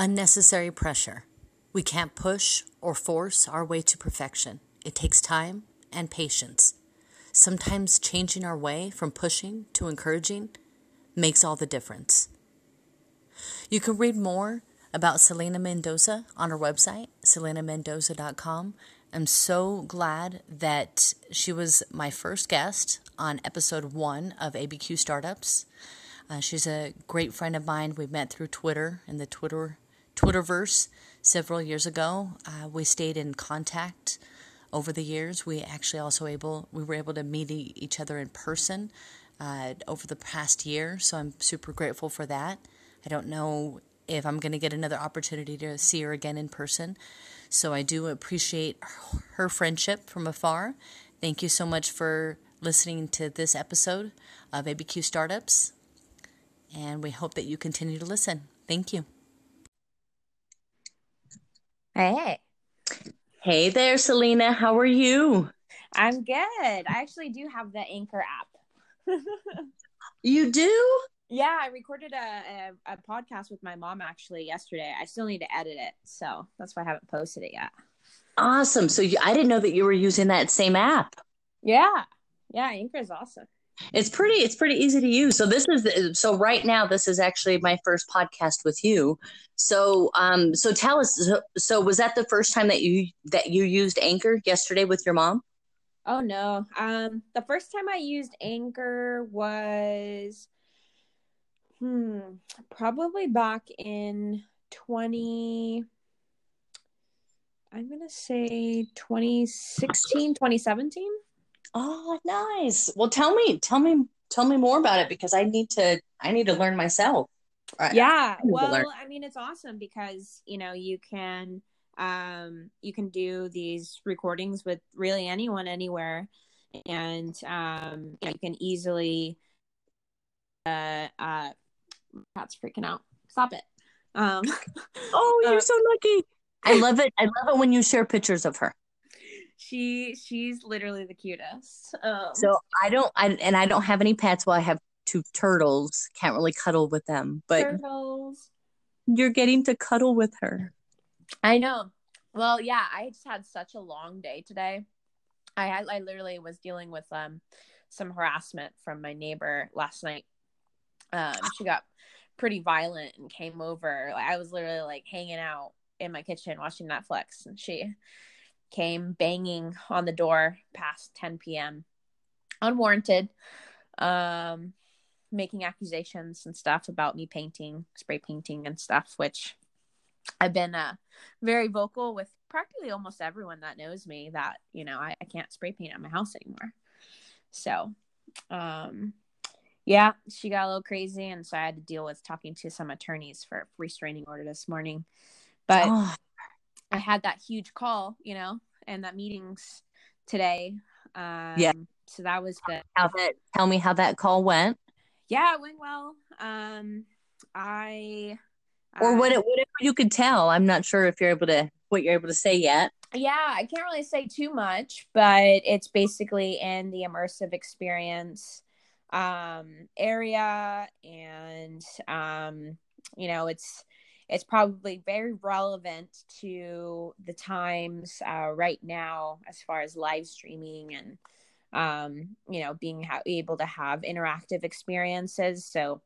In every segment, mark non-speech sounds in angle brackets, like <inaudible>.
Unnecessary pressure. We can't push or force our way to perfection. It takes time and patience. Sometimes changing our way from pushing to encouraging makes all the difference. You can read more about Salina Mendoza on her website, salinamendoza.com. I'm so glad that she was my first guest on episode one of ABQ Startups. Uh, she's a great friend of mine. We met through Twitter and the Twitter Twitterverse several years ago. Uh, we stayed in contact over the years. We actually also able we were able to meet each other in person uh, over the past year, so I'm super grateful for that. I don't know if I'm going to get another opportunity to see her again in person, so I do appreciate her friendship from afar. Thank you so much for listening to this episode of ABQ Startups, and we hope that you continue to listen. Thank you. Hey. Hey there, Salina. How are you? I'm good. I actually do have the Anchor app. <laughs> you do? Yeah, I recorded a, a, a, podcast with my mom actually yesterday. I still need to edit it, so that's why I haven't posted it yet. Awesome. So you, I didn't know that you were using that same app. Yeah. Yeah, Anchor is awesome it's pretty it's pretty easy to use. So this is so right now this is actually my first podcast with you. So um so tell us so, so was that the first time that you that you used anchor yesterday with your mom? Oh no. Um the first time i used anchor was hmm probably back in 20 i'm gonna say 2016 2017 Oh, nice. Well, tell me, tell me, tell me more about it because I need to, I need to learn myself. Yeah. I well, I mean, it's awesome because, you know, you can, um, you can do these recordings with really anyone, anywhere. And, um, you, know, you can easily, uh, uh, cat's freaking out. Stop it. Um, <laughs> oh, you're uh, so lucky. I love it. I love it when you share pictures of her she she's literally the cutest. Um, so I don't I and I don't have any pets. Well, I have two turtles. Can't really cuddle with them, but turtles. You're getting to cuddle with her. I know. Well, yeah, I just had such a long day today. I had I literally was dealing with um some harassment from my neighbor last night. Um, she got pretty violent and came over. I was literally like hanging out in my kitchen watching Netflix, and she came banging on the door past 10 p.m. unwarranted, um, making accusations and stuff about me painting, spray painting and stuff, which I've been uh, very vocal with practically almost everyone that knows me that, you know, I, I can't spray paint at my house anymore. So, um, yeah, she got a little crazy. And so I had to deal with talking to some attorneys for restraining order this morning. But oh. I had that huge call, you know, and that meetings today. Um, yeah. So that was good. How that? Tell me how that call went. Yeah, it went well. Um, I. Or what? It, whatever you could tell. I'm not sure if you're able to what you're able to say yet. Yeah, I can't really say too much, but it's basically in the immersive experience um area and um you know it's it's probably very relevant to the times uh, right now as far as live streaming and um, you know being ha- able to have interactive experiences. So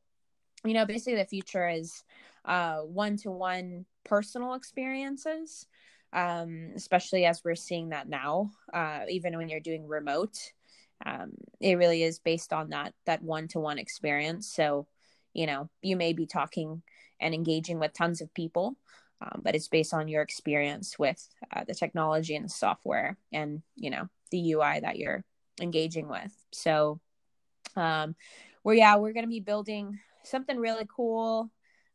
you know basically the future is uh, one-to-one personal experiences um, especially as we're seeing that now uh, even when you're doing remote um, it really is based on that that one-to-one experience. So you know you may be talking and engaging with tons of people um, but it's based on your experience with uh, the technology and the software and you know the ui that you're engaging with. So um we're yeah we're going to be building something really cool.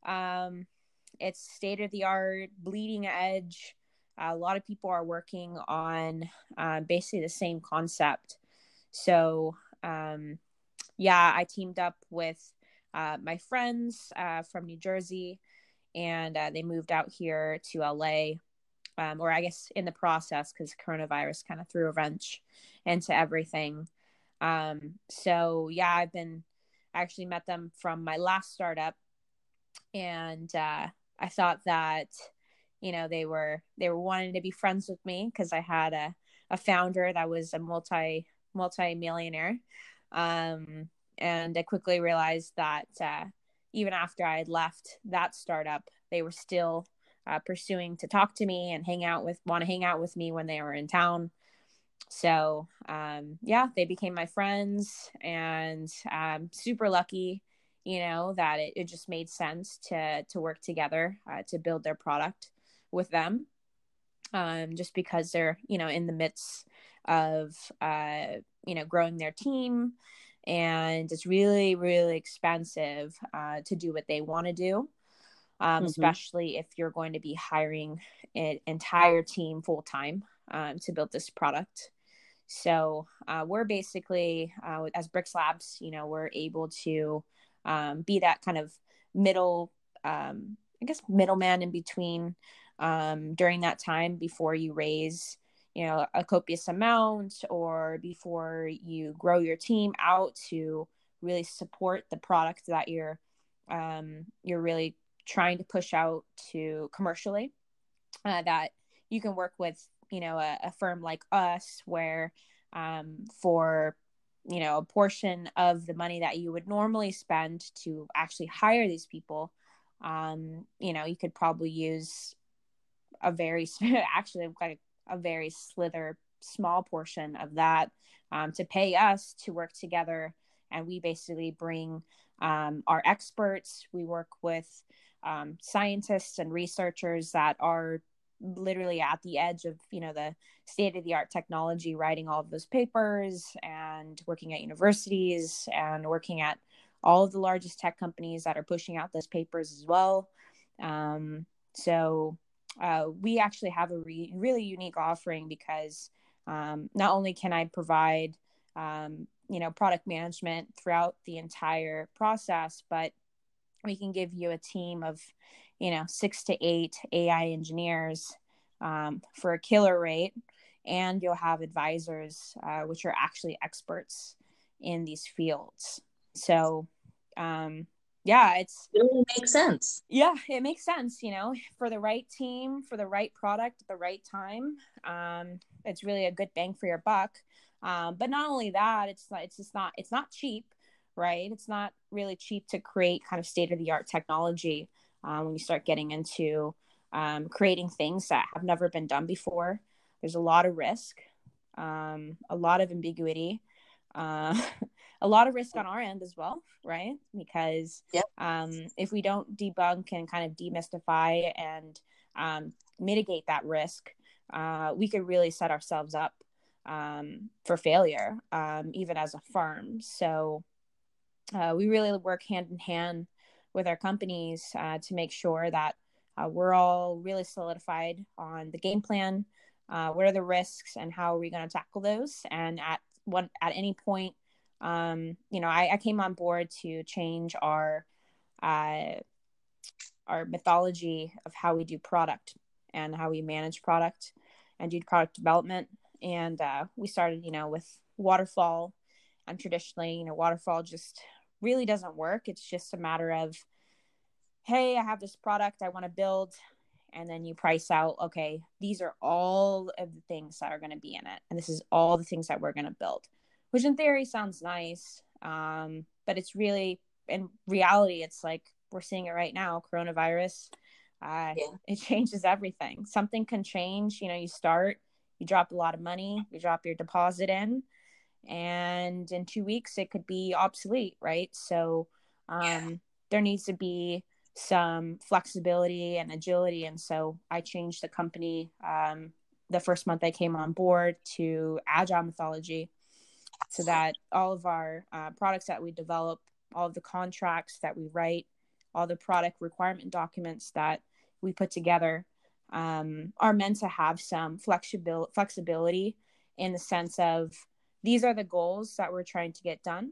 Um it's state of the art bleeding edge. A lot of people are working on uh, basically the same concept. So um yeah i teamed up with uh, my friends uh, from New Jersey, and uh, they moved out here to LA, um, or I guess in the process because coronavirus kind of threw a wrench into everything. Um, so yeah, I've been I actually met them from my last startup, and uh, I thought that, you know, they were they were wanting to be friends with me because I had a, a founder that was a multi multi millionaire. Um, and I quickly realized that uh, even after I had left that startup, they were still uh, pursuing to talk to me and hang out with want to hang out with me when they were in town. So um, yeah they became my friends and i'm super lucky you know that it, it just made sense to to work together uh, to build their product with them um, just because they're you know in the midst of uh, you know growing their team and it's really really expensive uh, to do what they want to do um, mm-hmm. especially if you're going to be hiring an entire team full time um, to build this product. So uh, we're basically, uh, as Brix Labs, you know, we're able to um, be that kind of middle, um, I guess, middleman in between um, during that time before you raise, you know, a copious amount or before you grow your team out to really support the product that you're um, you're really trying to push out to commercially uh, that you can work with you know a, a firm like us where um, for you know a portion of the money that you would normally spend to actually hire these people um, you know you could probably use a very <laughs> actually like a very slither small portion of that um, to pay us to work together. And we basically bring um, our experts. We work with um, scientists and researchers that are literally at the edge of you know the state of the art technology writing all of those papers and working at universities and working at all of the largest tech companies that are pushing out those papers as well. Um, so uh, we actually have a re- really unique offering because um, not only can i provide um, you know product management throughout the entire process but we can give you a team of you know six to eight ai engineers um, for a killer rate. And you'll have advisors uh, which are actually experts in these fields. So um, yeah it's it really makes sense yeah it makes sense you know for the right team for the right product at the right time um, it's really a good bang for your buck um, but not only that it's it's just not it's not cheap right? It's not really cheap to create kind of state of the art technology um, when you start getting into um, creating things that have never been done before. There's a lot of risk, um, a lot of ambiguity, uh, <laughs> a lot of risk on our end as well, right? Because yep. Um, if we don't debunk and kind of demystify and um, mitigate that risk, uh, we could really set ourselves up um, for failure, even as a firm. So, uh, we really work hand in hand with our companies uh, to make sure that uh, we're all really solidified on the game plan. Uh, what are the risks and how are we going to tackle those? And at one at any point, um, you know, I, I, came on board to change our uh, our mythology of how we do product and how we manage product and do product development. And uh, we started, you know, with waterfall. And traditionally, you know, waterfall just really doesn't work. It's just a matter of, hey, I have this product I want to build. And then you price out, okay, these are all of the things that are going to be in it. And this is all the things that we're going to build, which in theory sounds nice. Um, but it's really, in reality, it's like we're seeing it right now coronavirus. Uh, yeah. <laughs> It changes everything. Something can change. You know, you start, you drop a lot of money, you drop your deposit in, and in two weeks it could be obsolete right so um, yeah. there needs to be some flexibility and agility and so i changed the company um, the first month i came on board to agile mythology so that all of our uh, products that we develop all of the contracts that we write all the product requirement documents that we put together um, are meant to have some flexibil- flexibility in the sense of these are the goals that we're trying to get done.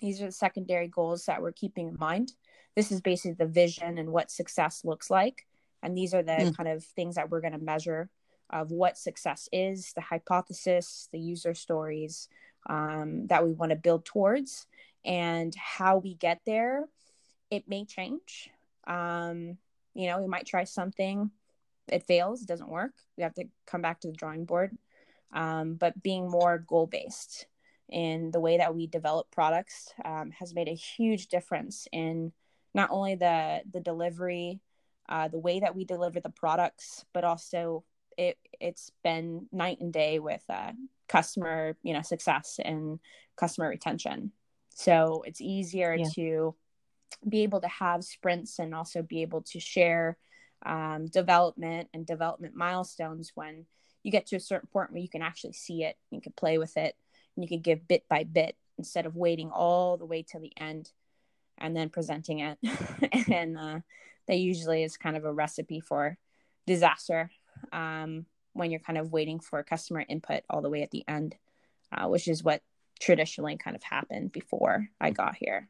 These are the secondary goals that we're keeping in mind. This is basically the vision and what success looks like. And these are the mm. kind of things that we're going to measure of what success is, the hypothesis, the user stories um, that we want to build towards, and how we get there. It may change. Um, you know, we might try something, it fails, doesn't work. We have to come back to the drawing board. Um, but being more goal based in the way that we develop products um, has made a huge difference in not only the the delivery, uh, the way that we deliver the products, but also it it's been night and day with uh, customer you know success and customer retention. So it's easier yeah. to be able to have sprints and also be able to share um, development and development milestones when you get to a certain point where you can actually see it, you can play with it, and you can give bit by bit instead of waiting all the way till the end and then presenting it. <laughs> and uh, that usually is kind of a recipe for disaster um, when you're kind of waiting for customer input all the way at the end, uh, which is what traditionally kind of happened before I got here.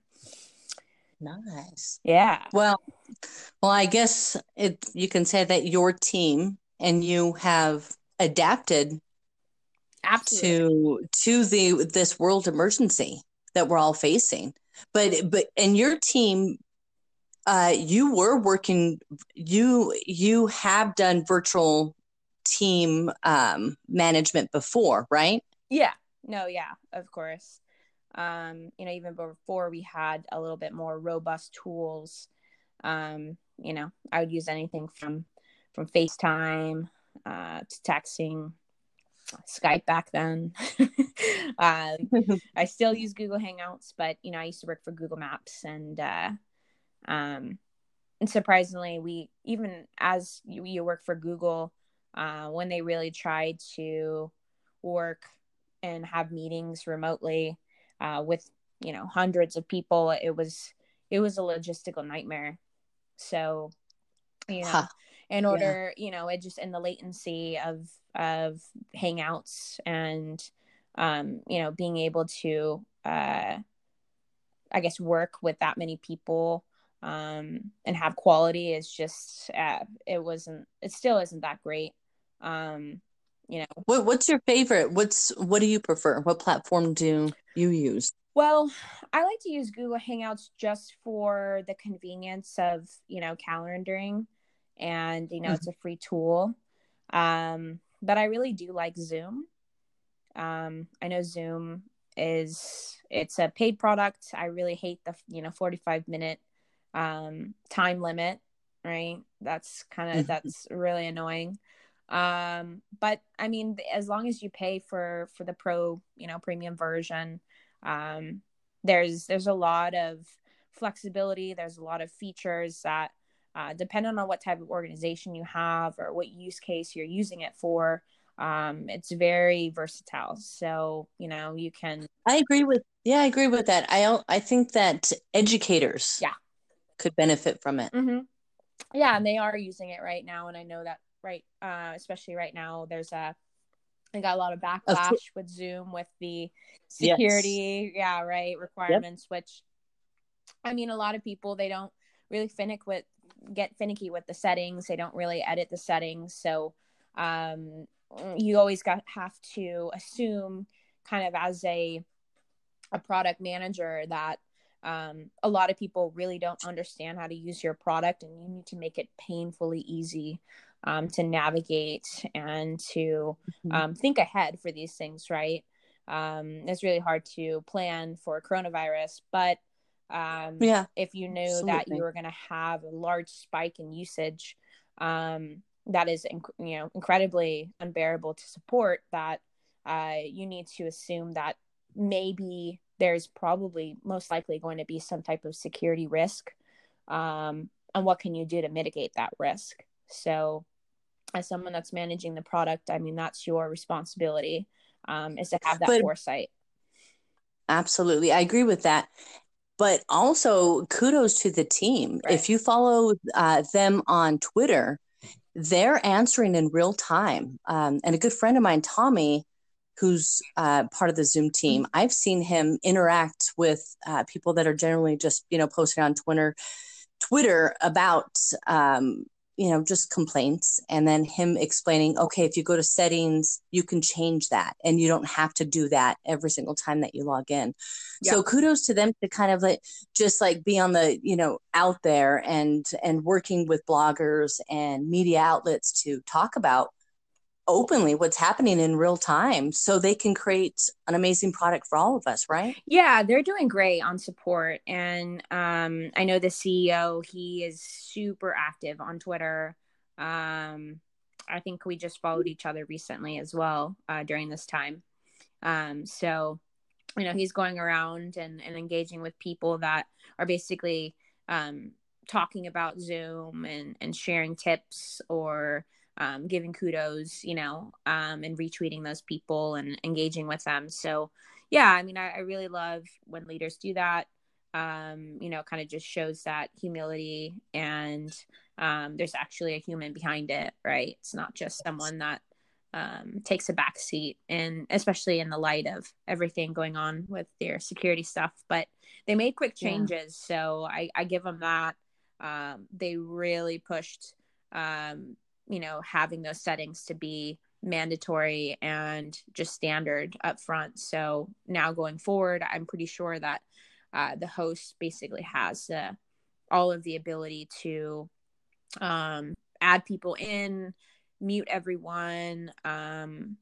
Nice. Yeah. Well, well, I guess it you can say that your team and you have adapted Absolutely. to to the this world emergency that we're all facing. But but and your team uh you were working you you have done virtual team um management before, right? Yeah. No, yeah, of course um, you know, even before we had a little bit more robust tools, um, you know, I would use anything from from FaceTime uh, to texting, Skype back then. <laughs> um, <laughs> I still use Google Hangouts, but you know, I used to work for Google Maps, and uh, um, and surprisingly, we even as you, you work for Google, uh, when they really tried to work and have meetings remotely, uh, with you know hundreds of people it was it was a logistical nightmare so you know huh. in order yeah. you know it just in the latency of of hangouts and um you know being able to uh i guess work with that many people um and have quality is just uh, it wasn't it still isn't that great um you know. What, what's your favorite? What's what do you prefer? What platform do you use? Well i like to use google hangouts just for the convenience of you know calendaring and you know mm-hmm. it's a free tool. Um but i really do like zoom. Um i know zoom is it's a paid product. I really hate the you know 45 minute um time limit right? That's kind of mm-hmm. that's really annoying um but i mean as long as you pay for for the pro you know premium version um there's there's a lot of flexibility. There's a lot of features that uh, depending on what type of organization you have or what use case you're using it for. Um, it's very versatile. So you know you can i agree with yeah i agree with that. I i think that educators yeah. could benefit from it. Mm-hmm. yeah and they are using it right now and i know that right uh, especially right now there's a I got a lot of backlash with Zoom with the security, yes. yeah, right, requirements, yep. which I mean a lot of people they don't really finick with get finicky with the settings. They don't really edit the settings. So um you always got have to assume kind of as a a product manager that um, a lot of people really don't understand how to use your product and you need to make it painfully easy um, to navigate and to mm-hmm. um, think ahead for these things, right? Um, it's really hard to plan for coronavirus, but um, yeah, if you knew absolutely. that you were going to have a large spike in usage, um, that is, inc- you know, incredibly unbearable to support. That uh, you need to assume that maybe there's probably most likely going to be some type of security risk, um, and what can you do to mitigate that risk? So as someone that's managing the product, I mean, that's your responsibility um, is to have that but, foresight. Absolutely. I agree with that. But also, kudos to the team. Right. If you follow uh, them on Twitter, they're answering in real time. Um, and a good friend of mine, Tommy, who's uh, part of the Zoom team, mm-hmm. I've seen him interact with uh, people that are generally just, you know, posting on Twitter, Twitter about um, you know, just complaints and then him explaining, okay, if you go to settings, you can change that and you don't have to do that every single time that you log in. Yeah. So kudos to them to kind of like just like be on the, you know, out there and and working with bloggers and media outlets to talk about openly what's happening in real time so they can create an amazing product for all of us right? Yeah they're doing great on support. And um, i know the ceo he is super active on twitter. Um, i think we just followed each other recently as well uh, during this time. Um, so you know he's going around and, and engaging with people that are basically um, talking about zoom and, and sharing tips or um, giving kudos, you know, um, and retweeting those people and engaging with them. So, yeah, I mean, I, I really love when leaders do that. Um, you know, kind of just shows that humility and um, there's actually a human behind it, right? It's not just someone that um, takes a back seat, and especially in the light of everything going on with their security stuff. But they made quick changes, yeah. so I, I give them that. Um, they really pushed um, you know having those settings to be mandatory and just standard up front. So now going forward i'm pretty sure that uh, the host basically has uh, all of the ability to um, add people in mute everyone um,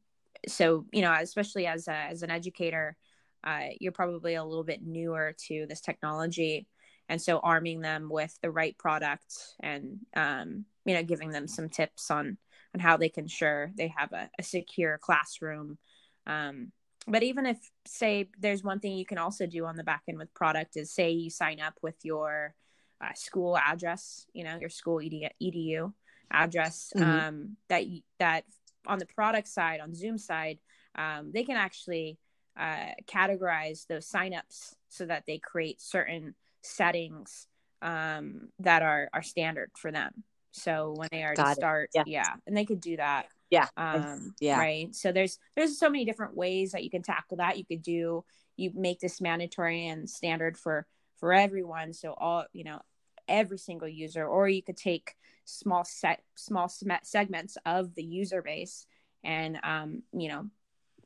so you know especially as a, as an educator uh, you're probably a little bit newer to this technology and so arming them with the right product and um, you know giving them some tips on on how they can ensure they have a, a secure classroom um, but even if say there's one thing you can also do on the back end with product is say you sign up with your uh, school address you know your school edu, address mm-hmm. um, that that on the product side on zoom side um, they can actually uh, categorize those signups so that they create certain settings um, that are are standard for them. So when they are Got to start yeah. yeah and they could do that yeah. um yeah. right? So there's there's so many different ways that you can tackle that. You could do you make this mandatory and standard for for everyone. So all you know every single user or you could take small set small segments of the user base and um you know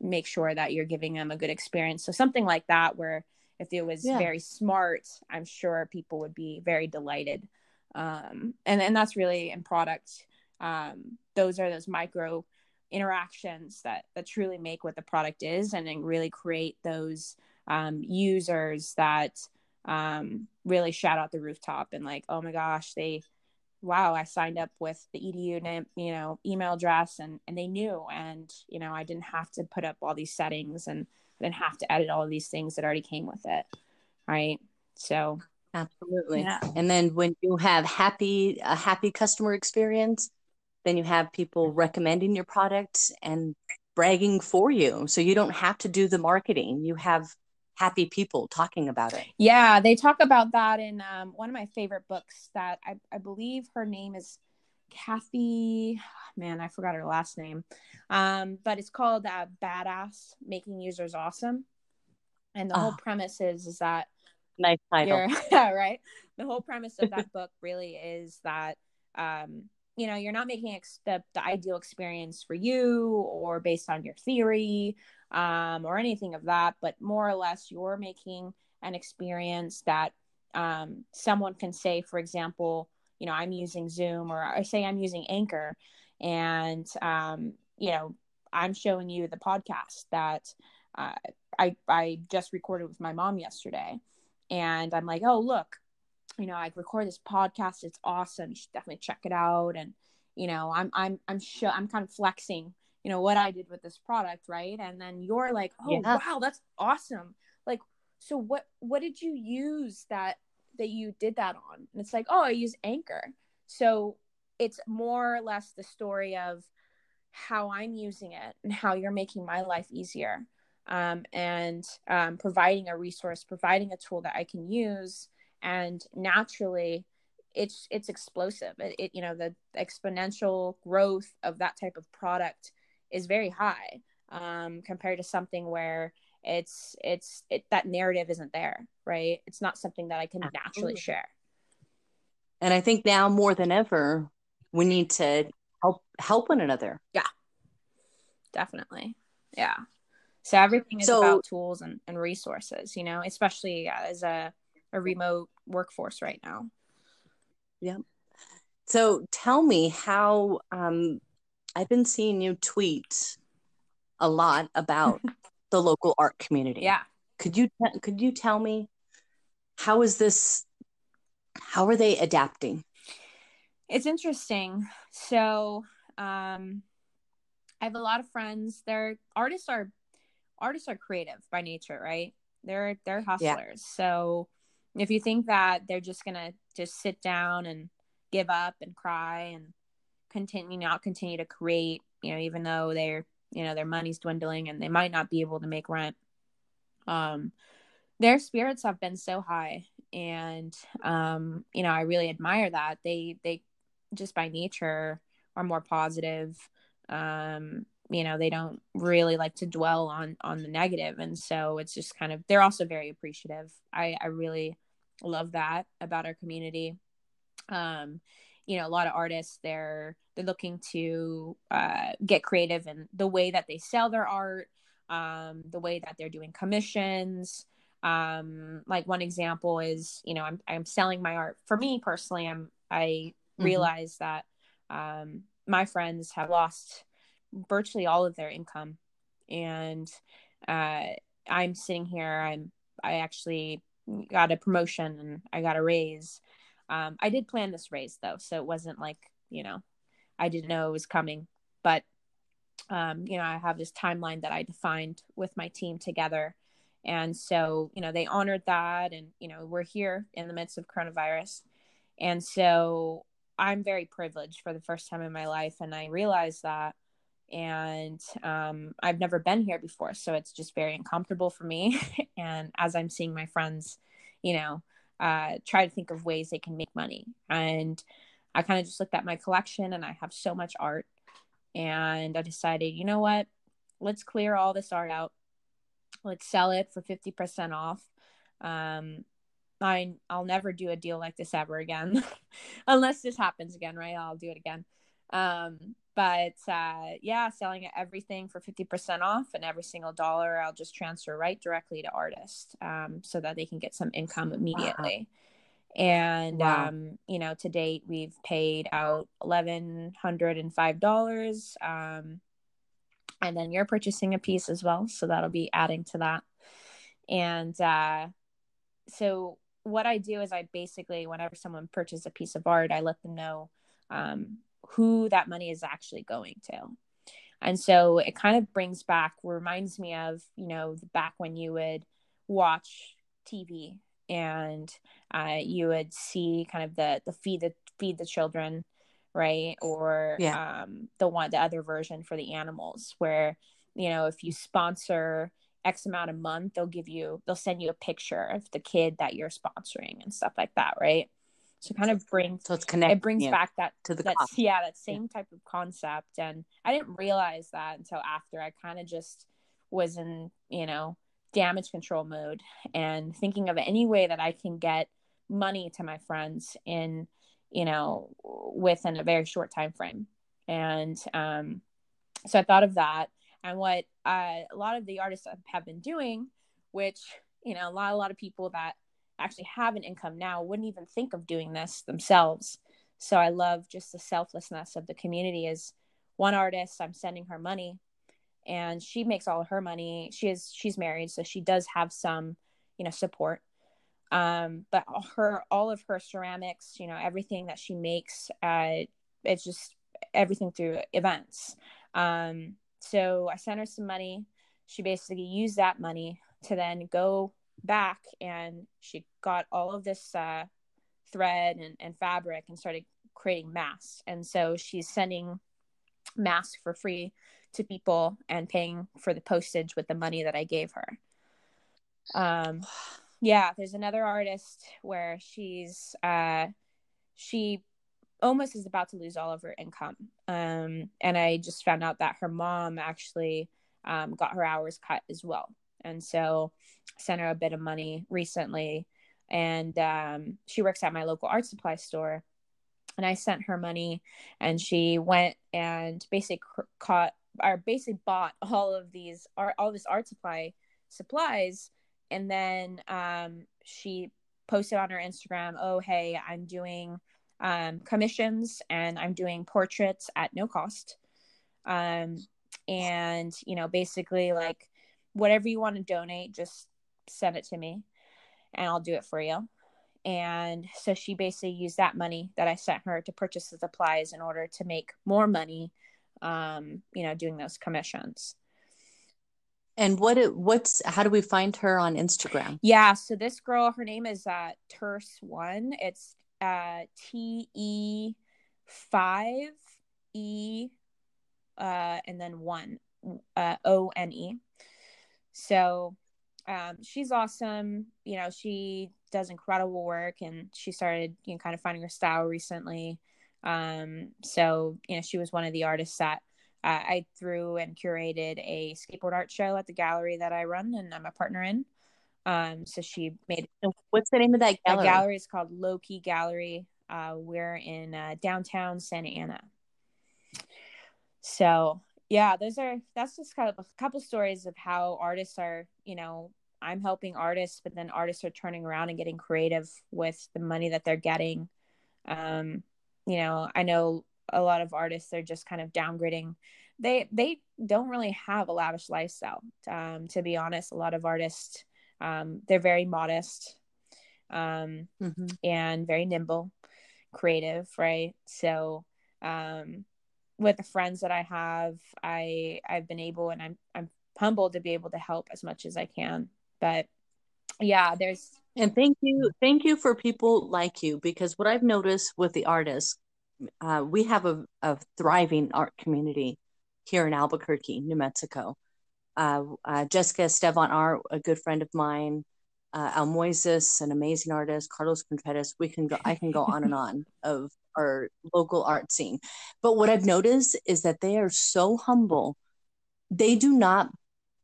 make sure that you're giving them a good experience. So something like that where if it was yeah. very smart i'm sure people would be very delighted um, and and that's really in product um, those are those micro interactions that that truly make what the product is and then really create those um, users that um, really shout out the rooftop and like oh my gosh they wow i signed up with the edu name you know email address and and they knew and you know i didn't have to put up all these settings and Didn't have to edit all of these things that already came with it right so Absolutely. Yeah. And then when you have happy a happy customer experience, then you have people recommending your product and bragging for you. So you don't have to do the marketing. You have happy people talking about it. Yeah, they talk about that in um, one of my favorite books that I, I believe her name is Kathy. <sighs> Man, I forgot her last name. Um, but it's called uh, Badass Making Users Awesome. And the oh. whole premise is, is that nice title. <laughs> yeah, right. The whole premise of that book really is that um, you know you're not making ex- the, the ideal experience for you or based on your theory um, or anything of that, but more or less you're making an experience that um, someone can say, for example, you know, I'm using Zoom or I say I'm using Anchor, and um, you know, I'm showing you the podcast that uh, I I just recorded with my mom yesterday and I'm like, oh look, you know, I record this podcast. It's awesome. You should definitely check it out. And you know, I'm I'm I'm sure I'm kind of flexing, you know, what I did with this product, right? And then you're like, oh yeah. wow, that's awesome. Like, so what what did you use that that you did that on? And it's like, oh, I use Anchor. So it's more or less the story of how I'm using it and how you're making my life easier um, and um, providing a resource, providing a tool that I can use, and naturally, it's it's explosive. It, it you know the exponential growth of that type of product is very high um, compared to something where it's it's it, that narrative isn't there, right? It's not something that I can Absolutely. naturally share. And I think now more than ever, we need to help help one another. Yeah. Definitely. Yeah. So everything is so, about tools and, and resources, you know, especially as a, a remote workforce right now. Yeah. So tell me how um, I've been seeing you tweet a lot about <laughs> the local art community. Yeah. Could you could you tell me how is this how are they adapting? It's interesting. So, um I have a lot of friends. They're artists are artists are creative by nature, right? They're they're hustlers. Yeah. So if you think that they're just gonna just sit down and give up and cry and continue not continue to create, you know, even though they're you know their money's dwindling and they might not be able to make rent. Um, their spirits have been so high, and um, you know, I really admire that. They they just by nature are more positive um you know they don't really like to dwell on on the negative and so it's just kind of they're also very appreciative i i really love that about our community um you know a lot of artists they're they're looking to uh, get creative in the way that they sell their art um the way that they're doing commissions. Um like one example is you know i'm i'm selling my art. For me personally i'm i mm-hmm. realize that um my friends have lost virtually all of their income. And uh, i'm sitting here i'm i actually got a promotion and i got a raise. Um, i did plan this raise though so it wasn't like you know i didn't know it was coming but um, you know i have this timeline that i defined with my team together and so you know they honored that and you know we're here in the midst of coronavirus and so I'm very privileged for the first time in my life, and I realized that. And um, I've never been here before, so it's just very uncomfortable for me. <laughs> and as I'm seeing my friends, you know, uh, try to think of ways they can make money, and I kind of just looked at my collection, and I have so much art, and I decided, you know what, let's clear all this art out, let's sell it for fifty percent off. Um, I I'll never do a deal like this ever again, <laughs> unless this happens again, right? I'll do it again. Um, but uh, yeah, selling everything for fifty percent off, and every single dollar I'll just transfer right directly to artists, um, so that they can get some income immediately. Wow. And wow. um, you know, to date we've paid out eleven hundred and five dollars. Um, and then you're purchasing a piece as well, so that'll be adding to that. And uh, so what I do is I basically, whenever someone purchases a piece of art, I let them know um, who that money is actually going to. And so it kind of brings back, reminds me of, you know, back when you would watch TV and uh, you would see kind of the the feed the feed the children, right? Or yeah. um, the one the other version for the animals, where you know if you sponsor X amount a month, they'll give you, they'll send you a picture of the kid that you're sponsoring and stuff like that, right? So kind of brings so it's connected. It brings back that to the that, yeah that same yeah. type of concept, and I didn't realize that until after. I kind of just was in you know damage control mode and thinking of any way that I can get money to my friends in you know within a very short time frame, and um, so I thought of that. And what uh, a lot of the artists have been doing which you know a lot a lot of people that actually have an income now wouldn't even think of doing this themselves. So i love just the selflessness of the community is one artist i'm sending her money and she makes all her money she is she's married so she does have some you know support um but her all of her ceramics you know everything that she makes uh it's just everything through events um so I sent her some money. She basically used that money to then go back and she got all of this uh, thread and, and fabric and started creating masks. And so she's sending masks for free to people and paying for the postage with the money that I gave her. Um, yeah, there's another artist where she's uh, she almost is about to lose all of her income. Um, and I just found out that her mom actually um, got her hours cut as well. And so sent her a bit of money recently. And um, she works at my local art supply store. and I sent her money, and she went and basically caught or basically bought all of these art, all this art supply supplies, and then um, she posted on her Instagram, "Oh hey, I'm doing um, commissions and I'm doing portraits at no cost." Um, and you know, basically like whatever you want to donate, just send it to me, and I'll do it for you and so she basically used that money that I sent her to purchase the supplies in order to make more money, um, you know, doing those commissions. And what it, what's how do we find her on Instagram? Yeah, so this girl, her name is uh Terse One. It's uh T E five E uh and then one uh O N E. So um she's awesome. You know, she does incredible work and she started you know kind of finding her style recently um so you know she was one of the artists that uh, i threw and curated a skateboard art show at the gallery that i run and i'm a partner in. Um so she made what's the name of that gallery? the gallery is called loki gallery. Uh we're in uh, downtown santa ana. So yeah those are that's just kind of a couple stories of how artists are you know I'm helping artists, but then artists are turning around and getting creative with the money that they're getting. Um, you know, I know a lot of artists are just kind of downgrading. They they don't really have a lavish lifestyle. Um, to be honest, a lot of artists um, they're very modest um, mm-hmm. and very nimble, creative, right? So um, with the friends that I have, I I've been able and I'm I'm humbled to be able to help as much as I can but yeah there's and thank you thank you for people like you because what i've noticed with the artists uh, we have a, a, thriving art community here in albuquerque new mexico. Uh, uh, jessica estevan art a good friend of mine uh, almoises an amazing artist carlos contreras we can go i can go on and on <laughs> of our local art scene. But what i've noticed is that they are so humble. They do not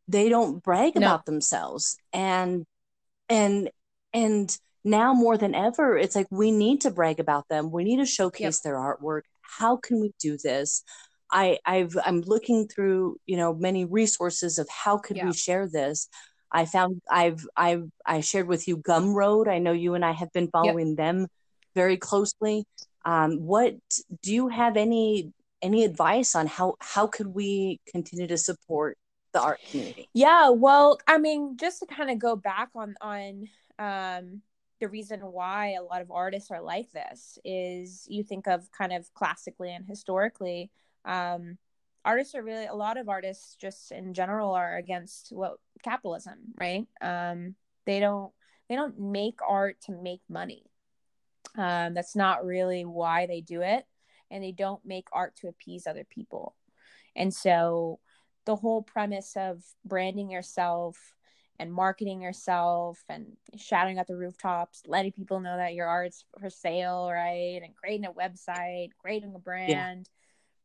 they don't brag no. about themselves. And and and now more than ever it's like we need to brag about them we need to showcase yep. their artwork how can we do this i i've i'm looking through you know many resources of how could yeah. we share this i found i've i've i shared with you gumroad i know you and i have been following yep. them very closely um, what do you have any any advice on how how could we continue to support the art community? Yeah well i mean just to kind of go back on on um the reason why a lot of artists are like this is you think of kind of classically and historically um artists are really a lot of artists just in general are against what capitalism right? Um they don't they don't make art to make money. Um that's not really why they do it and they don't make art to appease other people. And so the whole premise of branding yourself and marketing yourself and shouting at the rooftops, letting people know that your art's for sale, right? And creating a website, creating a brand.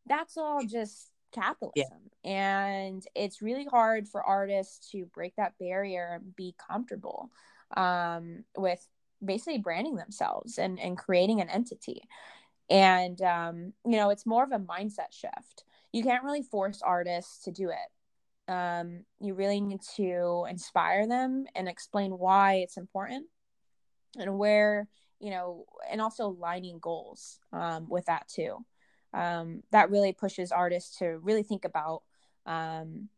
Yeah. That's all just capitalism. Yeah. And it's really hard for artists to break that barrier and be comfortable um, with basically branding themselves and, and creating an entity. And, um, you know, it's more of a mindset shift you can't really force artists to do it. Um, you really need to inspire them and explain why it's important and where, you know, and also aligning goals um, with that too. Um, that really pushes artists to really think about um,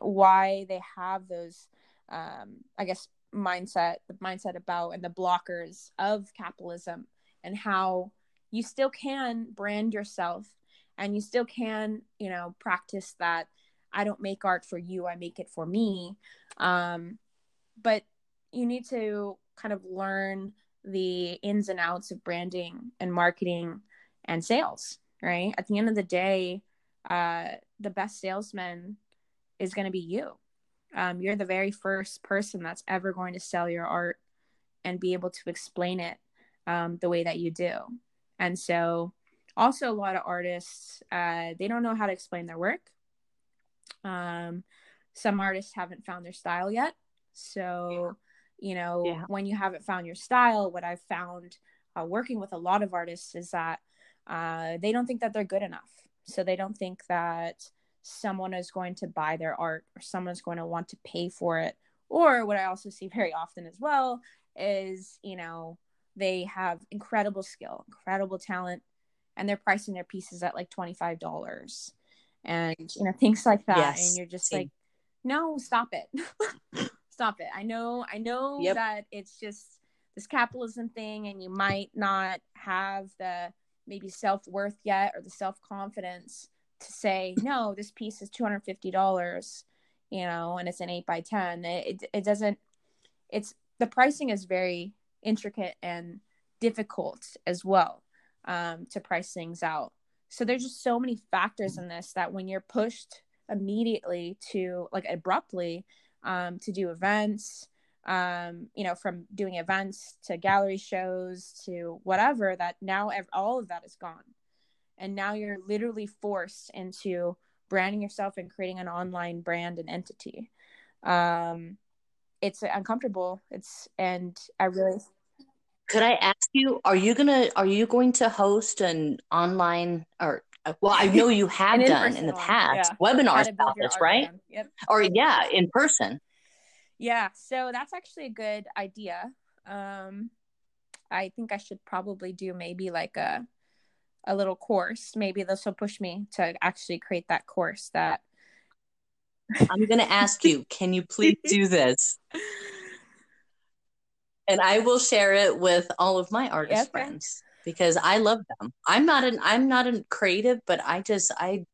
why they have those, um, I guess, mindset, the mindset about and the blockers of capitalism and how you still can brand yourself and you still can you know practice that i don't make art for you i make it for me. Um, but you need to kind of learn the ins and outs of branding and marketing and sales right? At the end of the day uh, the best salesman is going to be you. Um, you're the very first person that's ever going to sell your art and be able to explain it um, the way that you do. And so also a lot of artists uh, they don't know how to explain their work um, some artists haven't found their style yet so you know yeah. when you haven't found your style what i've found uh, working with a lot of artists is that uh, they don't think that they're good enough. So they don't think that someone is going to buy their art or someone's going to want to pay for it. Or what I also see <laughs> very often as well is, you know, they have incredible skill, incredible talent, and they're pricing their pieces at like $25 and, you know, things like that. Yes. And you're just like, no, stop it. <laughs> stop it. I know, I know yep. that it's just this capitalism thing and you might not have the maybe self-worth yet or the self-confidence to say no this piece is $250 you know and it's an 8 by 10 it, it doesn't it's the pricing is very intricate and difficult as well um, to price things out so there's just so many factors in this that when you're pushed immediately to like abruptly um, to do events um, you know, from doing events to gallery shows to whatever, that now ev- all of that is gone. And now you're literally forced into branding yourself and creating an online brand and entity. Um, it's uncomfortable. It's, and I really. Could I ask you, are you gonna, are you going to host an online or uh, well, I know you <laughs> have done in the past yeah. webinars about this, right? Yep. Or yeah, in person. Yeah, so that's actually a good idea. Um, I think I should probably do maybe like a a little course. Maybe this will push me to actually create that course that I'm going to ask you, can you please do <laughs> this? And I will share it with all of my artist okay. friends because I love them. I'm not an I'm not a creative, but I just I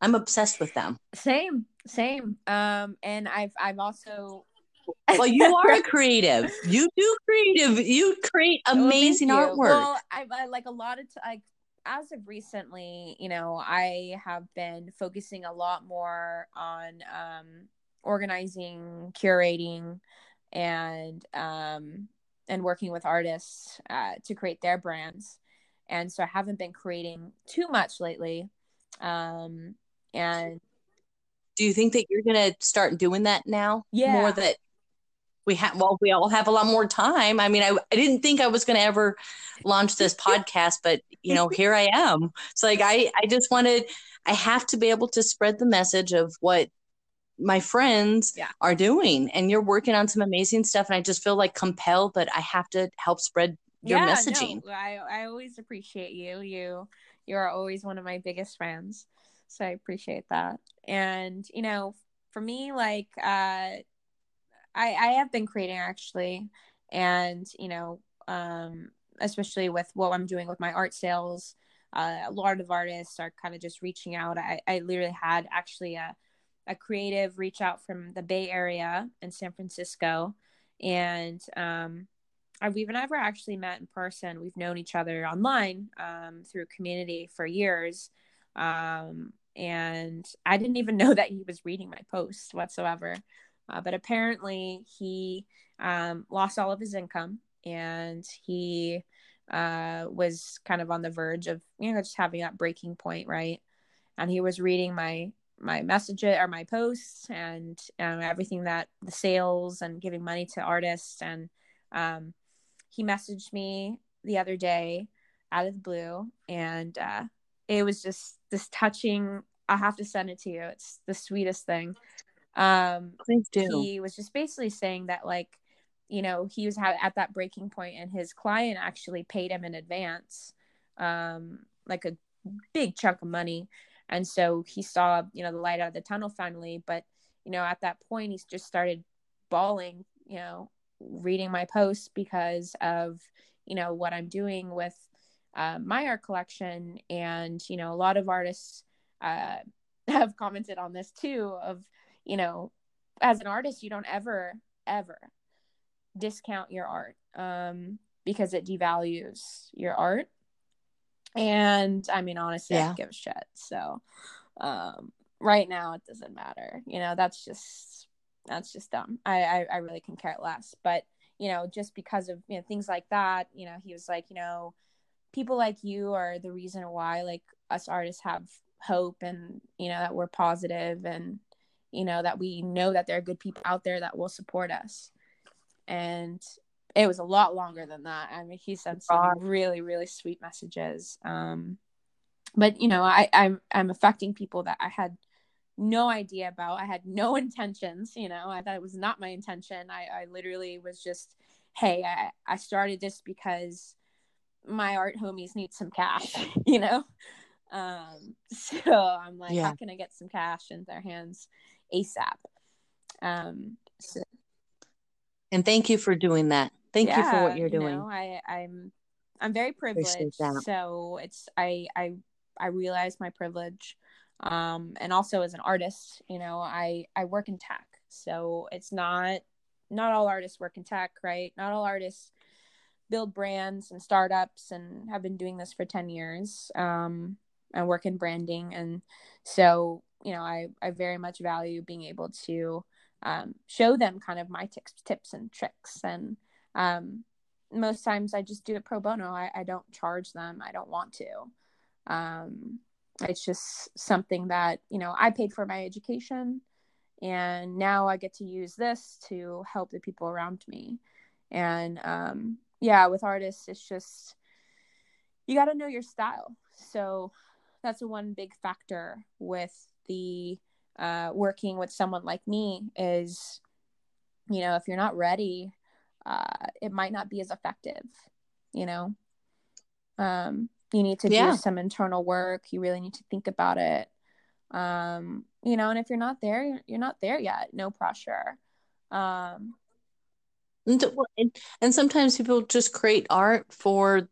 I'm obsessed with them. Same, same. Um and I've I've also <laughs> well, you are a creative. You do creative. You create amazing well, artwork. Well, I, I, like a lot of t- like as of recently, you know, I have been focusing a lot more on um, organizing, curating, and um, and working with artists uh, to create their brands. And so I haven't been creating too much lately. Um, and do you think that you're gonna start doing that now? Yeah. More that we have well we all have a lot more time i mean i, I didn't think i was going to ever launch this podcast but you know here i am it's like i i just wanted i have to be able to spread the message of what my friends yeah. are doing and you're working on some amazing stuff and i just feel like compelled that i have to help spread your yeah, messaging no, i i always appreciate you you you're always one of my biggest friends so i appreciate that and you know for me like uh I I have been creating actually, and you know, um, especially with what I'm doing with my art sales. Uh, a lot of artists are kind of just reaching out. I, I literally had actually a, a creative reach out from the Bay Area in San Francisco, and um, we've never actually met in person. We've known each other online um, through community for years, um, and I didn't even <laughs> know that he was reading my posts whatsoever. Uh, but apparently, he um, lost all of his income and he uh, was kind of on the verge of, you know, just having that breaking point, right? And he was reading my my messages or my posts and um, everything that the sales and giving money to artists. And um, he messaged me the other day out of the blue and uh, it was just this touching i have to send it to you. It's the sweetest thing. Um please do. he was just basically saying that like you know he was at that breaking point and his client actually paid him in advance um like a big chunk of money and so he saw you know the light out of the tunnel finally but you know at that point he's just started bawling you know reading my posts because of you know what i'm doing with uh, my art collection and you know a lot of artists uh, <laughs> have commented on this too of you know, as an artist, you don't ever, ever discount your art um, because it devalues your art. And I mean, honestly, yeah. I don't give a shit. So um, right now, it doesn't matter. You know, that's just that's just dumb. I, I I really can care less. But you know, just because of you know things like that, you know, he was like, you know, people like you are the reason why like us artists have hope and you know that we're positive and you know that we know that there are good people out there that will support us and it was a lot longer than that. I mean, he sent some really, really sweet messages. Um, but you know, I, I'm I'm affecting people that I had no idea about. I had no <laughs> intentions. You know, I thought it was not my intention. I, I literally was just, hey, I, I started this because my art homies need some cash. <laughs> You know, um, <laughs> so I'm like, yeah. how can I get some cash in their hands ASAP? Um, so, and thank you for doing that. Thank yeah, you for what you're doing. You know, I, I'm I'm very privileged. So it's I I I realize my privilege. Um, and also as an artist, you know, I I work in tech. So it's not not all artists work in tech, right? Not all artists build brands and startups and have been doing this for 10 years. Um, I work in branding and so, you know, I I very much value being able to um, show them kind of my tips, tips and tricks. And um, most times I just do it pro bono. I, I don't charge them. I don't want to. Um, it's just something that, you know, I paid for my education and now I get to use this to help the people around me. And um, yeah, with artists, it's just, you got to know your style. So that's one big factor with the uh, working with someone like me is, you know, if you're not ready, uh, it might not be as effective, you know. Um, you need to yeah. do some internal work. You really need to think about it. Um, you know, and if you're not there, you're not there yet. No pressure. Um, and, and sometimes people just create art for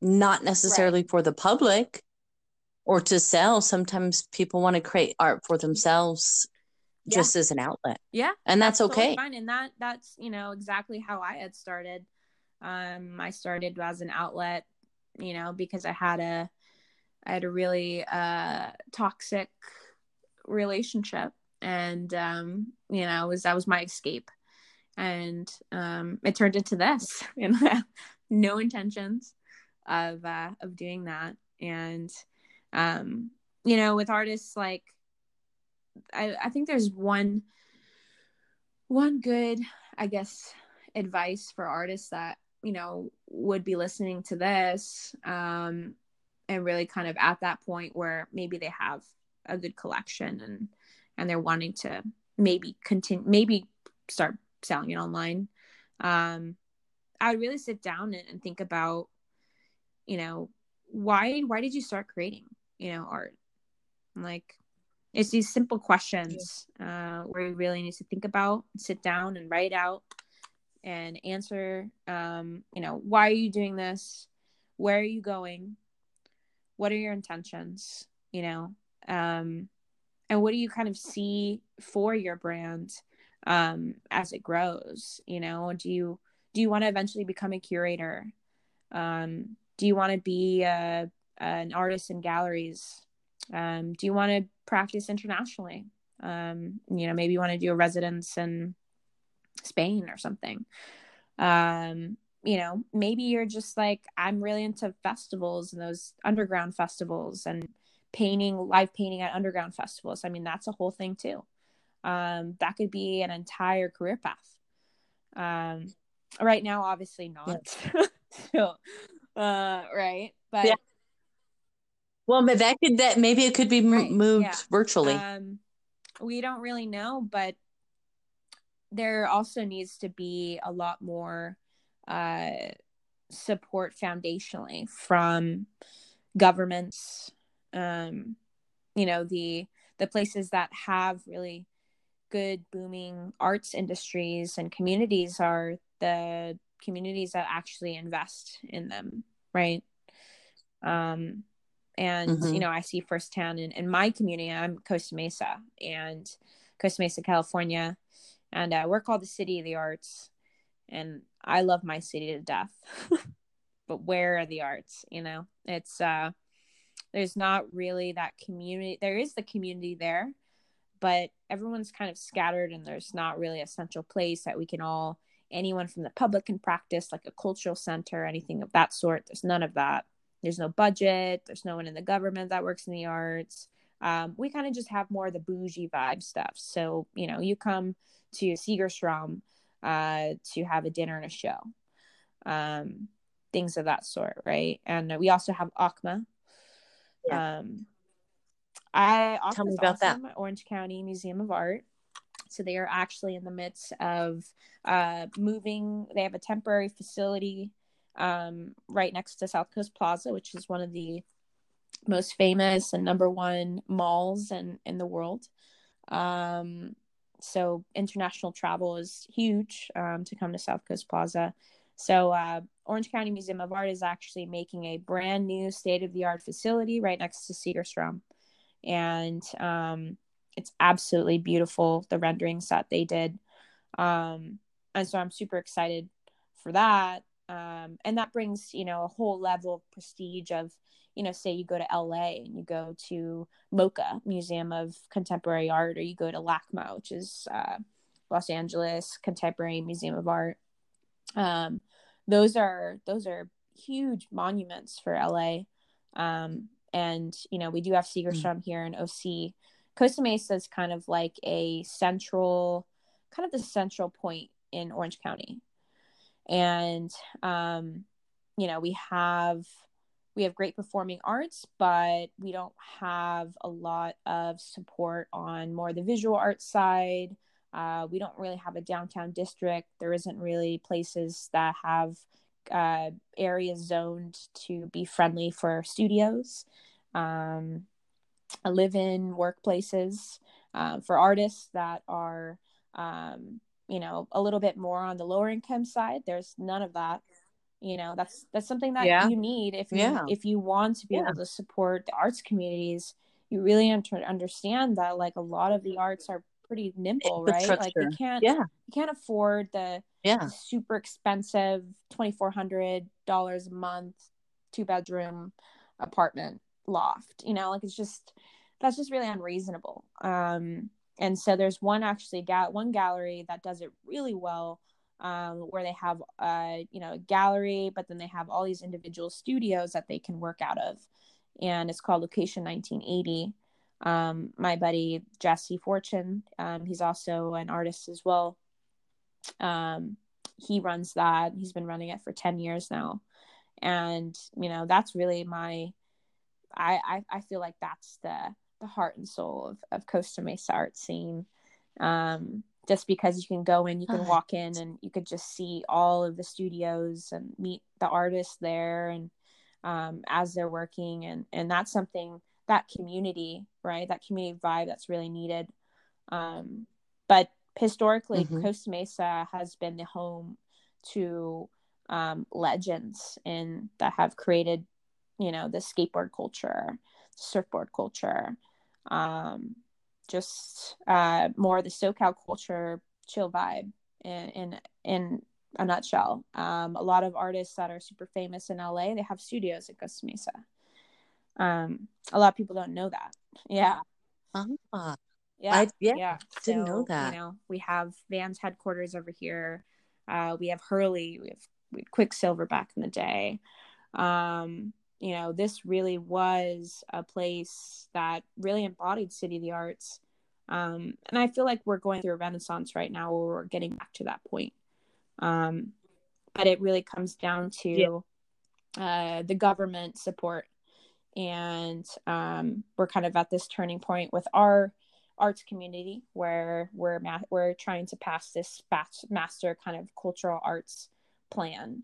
not necessarily right. for the public or to sell sometimes people want to create art for themselves yeah. just as an outlet. Yeah and that's, that's okay. fine. And that that's you know exactly how i had started. Um i started as an outlet you know because i had a i had a really uh toxic relationship. And um you know was that was my escape. And um it turned into this <laughs> and <laughs> no intentions of uh of doing that. And um you know with artists like i i think there's one one good i guess advice for artists that you know would be listening to this um and really kind of at that point where maybe they have a good collection and and they're wanting to maybe continue maybe start selling it online. Um i would really sit down and, and think about you know why why did you start creating you know art? Like it's these simple questions uh, where you really need to think about sit down and write out and answer um, you know why are you doing this? Where are you going? What are your intentions? You know um, and what do you kind of see for your brand um, as it grows? You know do you do you want to eventually become a curator? Um, do you want to be a an artist in galleries? Um, do you want to practice internationally? Um, you know, maybe you want to do a residence in Spain or something. Um, you know, maybe you're just like, I'm really into festivals and those underground festivals and painting, live painting at underground festivals. I mean, that's a whole thing too. Um, that could be an entire career path. Um, right now, obviously not. Yeah. <laughs> so, uh, right. But yeah. Well, that could that maybe it could be right. moved yeah. virtually. Um, we don't really know, but there also needs to be a lot more uh, support foundationally from governments. Um, you know the the places that have really good booming arts industries and communities are the communities that actually invest in them, right? Um, and mm-hmm. you know i see firsthand in, in my community i'm costa mesa and costa mesa california and uh, we're called the city of the arts and i love my city to death <laughs> but where are the arts you know it's uh there's not really that community there is the community there but everyone's kind of scattered and there's not really a central place that we can all anyone from the public can practice like a cultural center anything of that sort there's none of that there's no budget there's no one in the government that works in the arts um, we kind of just have more of the bougie vibe stuff so you know you come to segerstrom uh, to have a dinner and a show um, things of that sort, right? And we also have OCMA. Yeah. Um, I Tell me about that. Orange County Museum of Art. So they are actually in the midst of uh, moving. They have a temporary facility um, right next to South Coast Plaza, which is one of the most famous and number one malls in, in the world. Um, so international travel is huge um, to come to South Coast Plaza. So uh, Orange County Museum of Art is actually making a brand new state of the art facility right next to Segerstrom, and um, it's absolutely beautiful. The renderings that they did, um, and so I'm super excited for that. Um, and that brings you know a whole level of prestige of you know say you go to LA and you go to MoCA Museum of Contemporary Art, or you go to LACMA, which is uh, Los Angeles Contemporary Museum of Art um, those are those are huge monuments for LA. Um, and you know, we do have Segerstrom mm. here in OC. Costa Mesa is kind of like a central, kind of the central point in Orange County. And um, you know, we have we have great performing arts, but we don't have a lot of support on more the visual arts side. Uh, we don't really have a downtown district. There isn't really places that have uh, areas zoned to be friendly for studios, um, live in workplaces uh, for artists that are, um, you know, a little bit more on the lower income side. There's none of that. You know, that's that's something that yeah. you need if you yeah. if you want to be yeah. able to support the arts communities. You really have to understand that like a lot of the arts are pretty nimble, right? Like you can't yeah. you can't afford the, yeah. super expensive twenty four hundred dollars a month two bedroom apartment loft. You know, like it's just that's just really unreasonable. Um and so there's one actually ga- one gallery that does it really well um, where they have uh, you know a gallery but then they have all these individual studios that they can work out of and it's called location 1980 um, my buddy Jesse Fortune, um, he's also an artist as well. Um, he runs that. He's been running it for 10 years now. And, you know, that's really my, I, I, I feel like that's the, the heart and soul of, of Costa Mesa art scene. Um, just because you can go in, you can walk in and you could just see all of the studios and meet the artists there and um, as they're working. And, and that's something that community, right? That community vibe that's really needed. Um, but historically, mm-hmm. Costa Mesa has been the home to um, legends and that have created, you know, the skateboard culture, surfboard culture, um, just uh, more the SoCal culture, chill vibe in in, in a nutshell. Um, a lot of artists that are super famous in LA, they have studios at Costa Mesa. Um, a lot of people don't know that. Yeah. Uh, yeah. I, yeah. Yeah. Didn't so, know that. You know, we have Vans headquarters over here. Uh, we have Hurley. We have, we have Quiksilver back in the day. Um, you know, this really was a place that really embodied City of the Arts. Um, and I feel like we're going through a renaissance right now where we're getting back to that point. Um, but it really comes down to yeah. uh, the government support and um, we're kind of at this turning point with our arts community where we're ma- we're trying to pass this master kind of cultural arts plan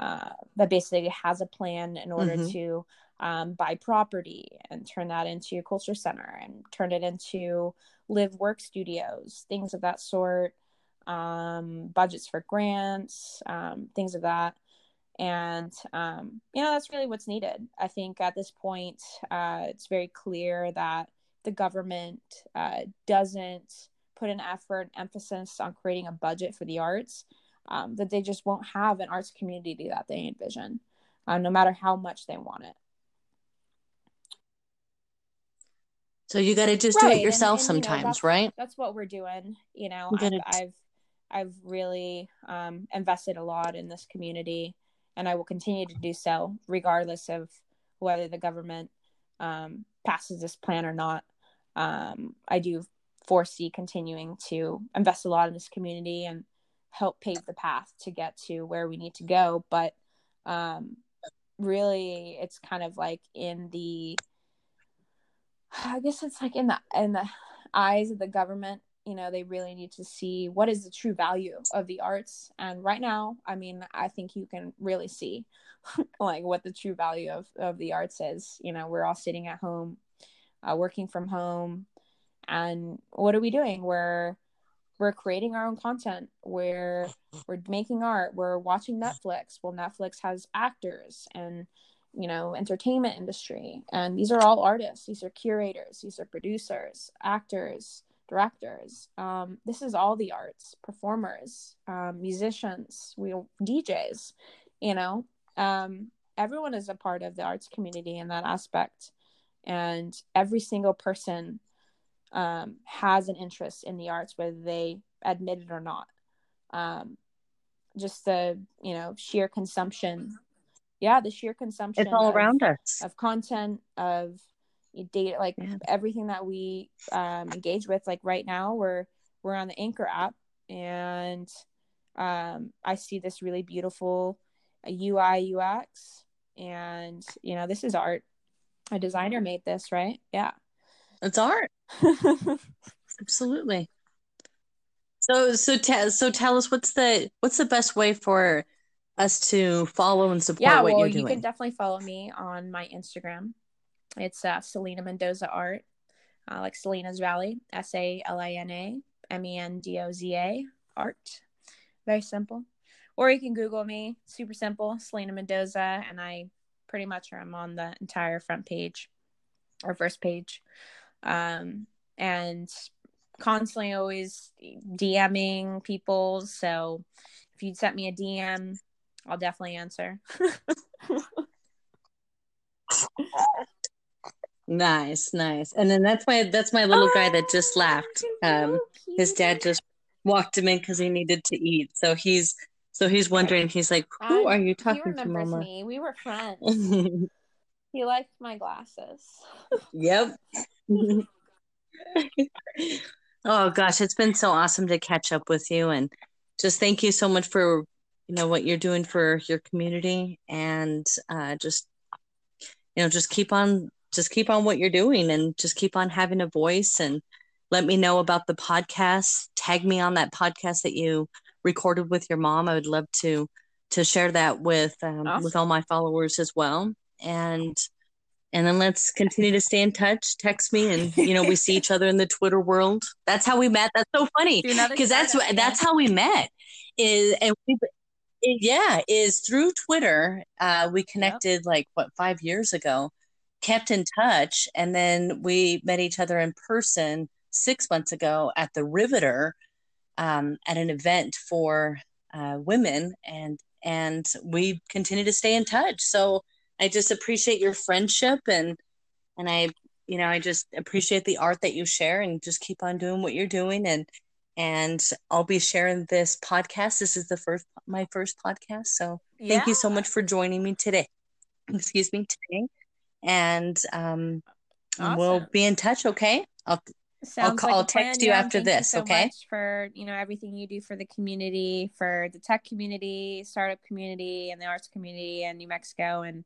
uh, that basically has a plan in order mm-hmm. to um, buy property and turn that into a culture center and turn it into live work studios things of that sort um, budgets for grants um, things of that. And um, you know that's really what's needed. I think at this point uh, it's very clear that the government uh, doesn't put an effort emphasis on creating a budget for the arts um, that they just won't have an arts community that they envision uh, no matter how much they want it so you got to just right. do it yourself and, and, sometimes you know, that's, right that's what we're doing you know I've, I've, I've really um, invested a lot in this community and I will continue to do so, regardless of whether the government um, passes this plan or not. Um, I do foresee continuing to invest a lot in this community and help pave the path to get to where we need to go. But um really it's kind of like in the i guess it's like in the in the eyes of the government you know they really need to see what is the true value of the arts. And right now i mean i think you can really see <laughs> like what the true value of, of the arts is. You know we're all sitting at home uh, working from home. And what are we doing? We're we're creating our own content. We're we're making art. We're watching netflix. Well netflix has actors and you know entertainment industry. And these are all artists. These are curators. These are producers actors directors. Um, this is all the arts performers um, musicians we djs you know? Um, everyone is a part of the arts community in that aspect. And every single person um, has an interest in the arts, whether they admit it or not. Um, just the you know sheer consumption, yeah, the sheer consumption. It's all of, around us of content of data, like yeah. everything that we um, engage with. Like right now, we're we're on the Anchor app, and um, I see this really beautiful UI uh, UX, and you know this is art. A designer made this, right? Yeah, it's art. Absolutely. So so tell so tell us what's the what's the best way for us to follow and support yeah, what well, you're doing? You can definitely follow me on my Instagram. It's uh, Salina Mendoza Art, uh, like Salinas Valley, S A L I N A M E N D O Z A Art. Very simple. Or you can Google me, super simple, Salina Mendoza, and I pretty much am on the entire front page or first page um, and constantly always DMing people. So if you'd sent me a DM, I'll definitely answer. <laughs> nice, nice. And then that's my that's my little oh, guy that just oh, laughed. Um, his dad just walked him in because he needed to eat. So he's so he's wondering. He's like, "Who are you talking to, Mama?" Me. We were friends. <laughs> he liked my glasses. yep. <laughs> oh gosh, it's been so awesome to catch up with you and just thank you so much for you know what you're doing for your community and uh, just you know just keep on just keep on what you're doing and just keep on having a voice and let me know about the podcast tag me on that podcast that you recorded with your mom i would love to to share that with um, awesome. with all my followers as well and and then let's continue to stay in touch. Text me and you know we see each other in the twitter world. That's how we met. That's so funny because that's that's how we met. Is and we yeah is through twitter uh we connected yep. like what five years ago kept in touch and then we met each other in person six months ago at the riveter um, at an event for uh, women and and we continue to stay in touch. So I just appreciate your friendship and and I you know I just appreciate the art that you share and just keep on doing what you're doing and and I'll be sharing this podcast. This is the first my first podcast, so yeah. thank you so much for joining me today. <laughs> Excuse me today, and um, awesome. we'll be in touch. Okay, I'll I'll, call, like I'll text you after this. You so okay. for you know everything you do for the community, for the tech community, startup community, and the arts community in New Mexico, and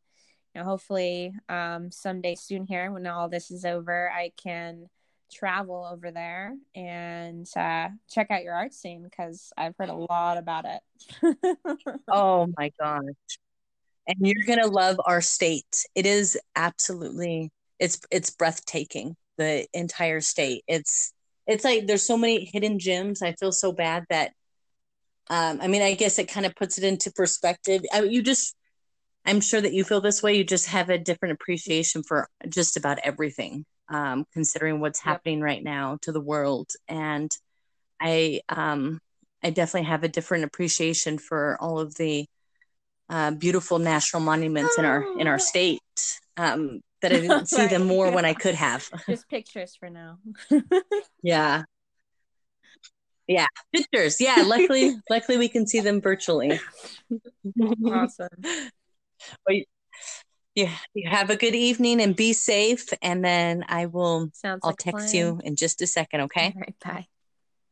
you know, hopefully um, someday soon here when all this is over, I can travel over there and uh, check out your art scene because I've heard a lot about it. <laughs> oh my gosh. And you're gonna love our state. It is absolutely it's it's breathtaking, the entire state. It's it's like there's so many hidden gems. I feel so bad that um, I mean, I guess it kind of puts it into perspective. I you just I'm sure that you feel this way. You just have a different appreciation for just about everything, um, considering what's yep. happening right now to the world. And I, um, I definitely have a different appreciation for all of the uh, beautiful national monuments in our in our state. Um, that I didn't <laughs> see them more when I could have. Just pictures for now. <laughs> <laughs> yeah. Yeah, pictures. Yeah, luckily, luckily we can see them virtually. awesome. Well, you, you have a good evening and be safe. And then I will, Sounds I'll like text you in just a second. Okay. bye.